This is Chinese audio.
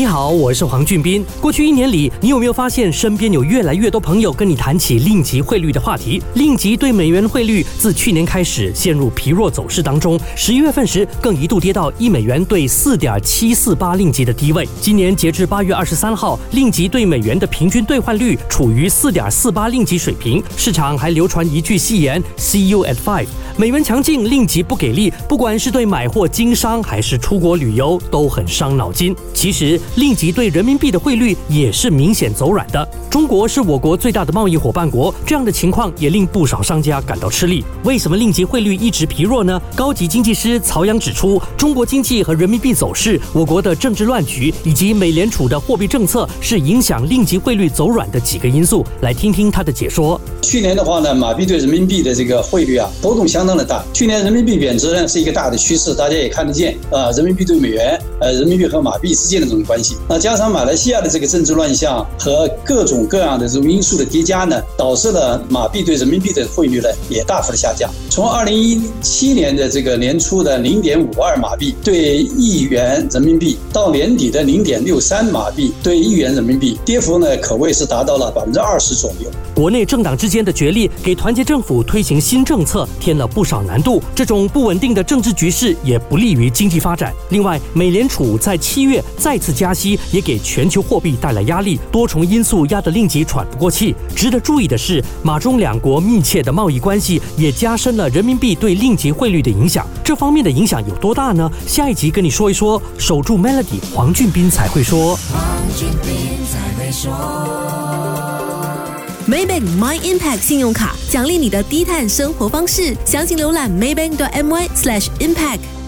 你好，我是黄俊斌。过去一年里，你有没有发现身边有越来越多朋友跟你谈起令吉汇率的话题？令吉对美元汇率自去年开始陷入疲弱走势当中，十一月份时更一度跌到一美元兑四点七四八令吉的低位。今年截至八月二十三号，令吉对美元的平均兑换率处于四点四八令吉水平。市场还流传一句戏言：“See you at five。”美元强劲，令吉不给力，不管是对买货经商还是出国旅游，都很伤脑筋。其实，令吉对人民币的汇率也是明显走软的。中国是我国最大的贸易伙伴国，这样的情况也令不少商家感到吃力。为什么令吉汇率一直疲弱呢？高级经济师曹阳指出，中国经济和人民币走势，我国的政治乱局以及美联储的货币政策是影响令吉汇率走软的几个因素。来听听他的解说。去年的话呢，马币对人民币的这个汇率啊，波动相当的大。去年人民币贬值呢是一个大的趋势，大家也看得见啊，人民币对美元，呃，人民币和马币之间的这种关。那加上马来西亚的这个政治乱象和各种各样的这种因素的叠加呢，导致了马币对人民币的汇率呢也大幅的下降。从二零一七年的这个年初的零点五二马币对一元人民币，到年底的零点六三马币对一元人民币，跌幅呢可谓是达到了百分之二十左右。国内政党之间的角力，给团结政府推行新政策添了不少难度。这种不稳定的政治局势也不利于经济发展。另外，美联储在七月再次加息，也给全球货币带来压力，多重因素压得令吉喘不过气。值得注意的是，马中两国密切的贸易关系也加深了人民币对令吉汇率的影响。这方面的影响有多大呢？下一集跟你说一说。守住 Melody，黄俊斌才会说。黄俊斌才会说。Maybank My Impact 信用卡奖励你的低碳生活方式，详情浏览 maybank.my/impact。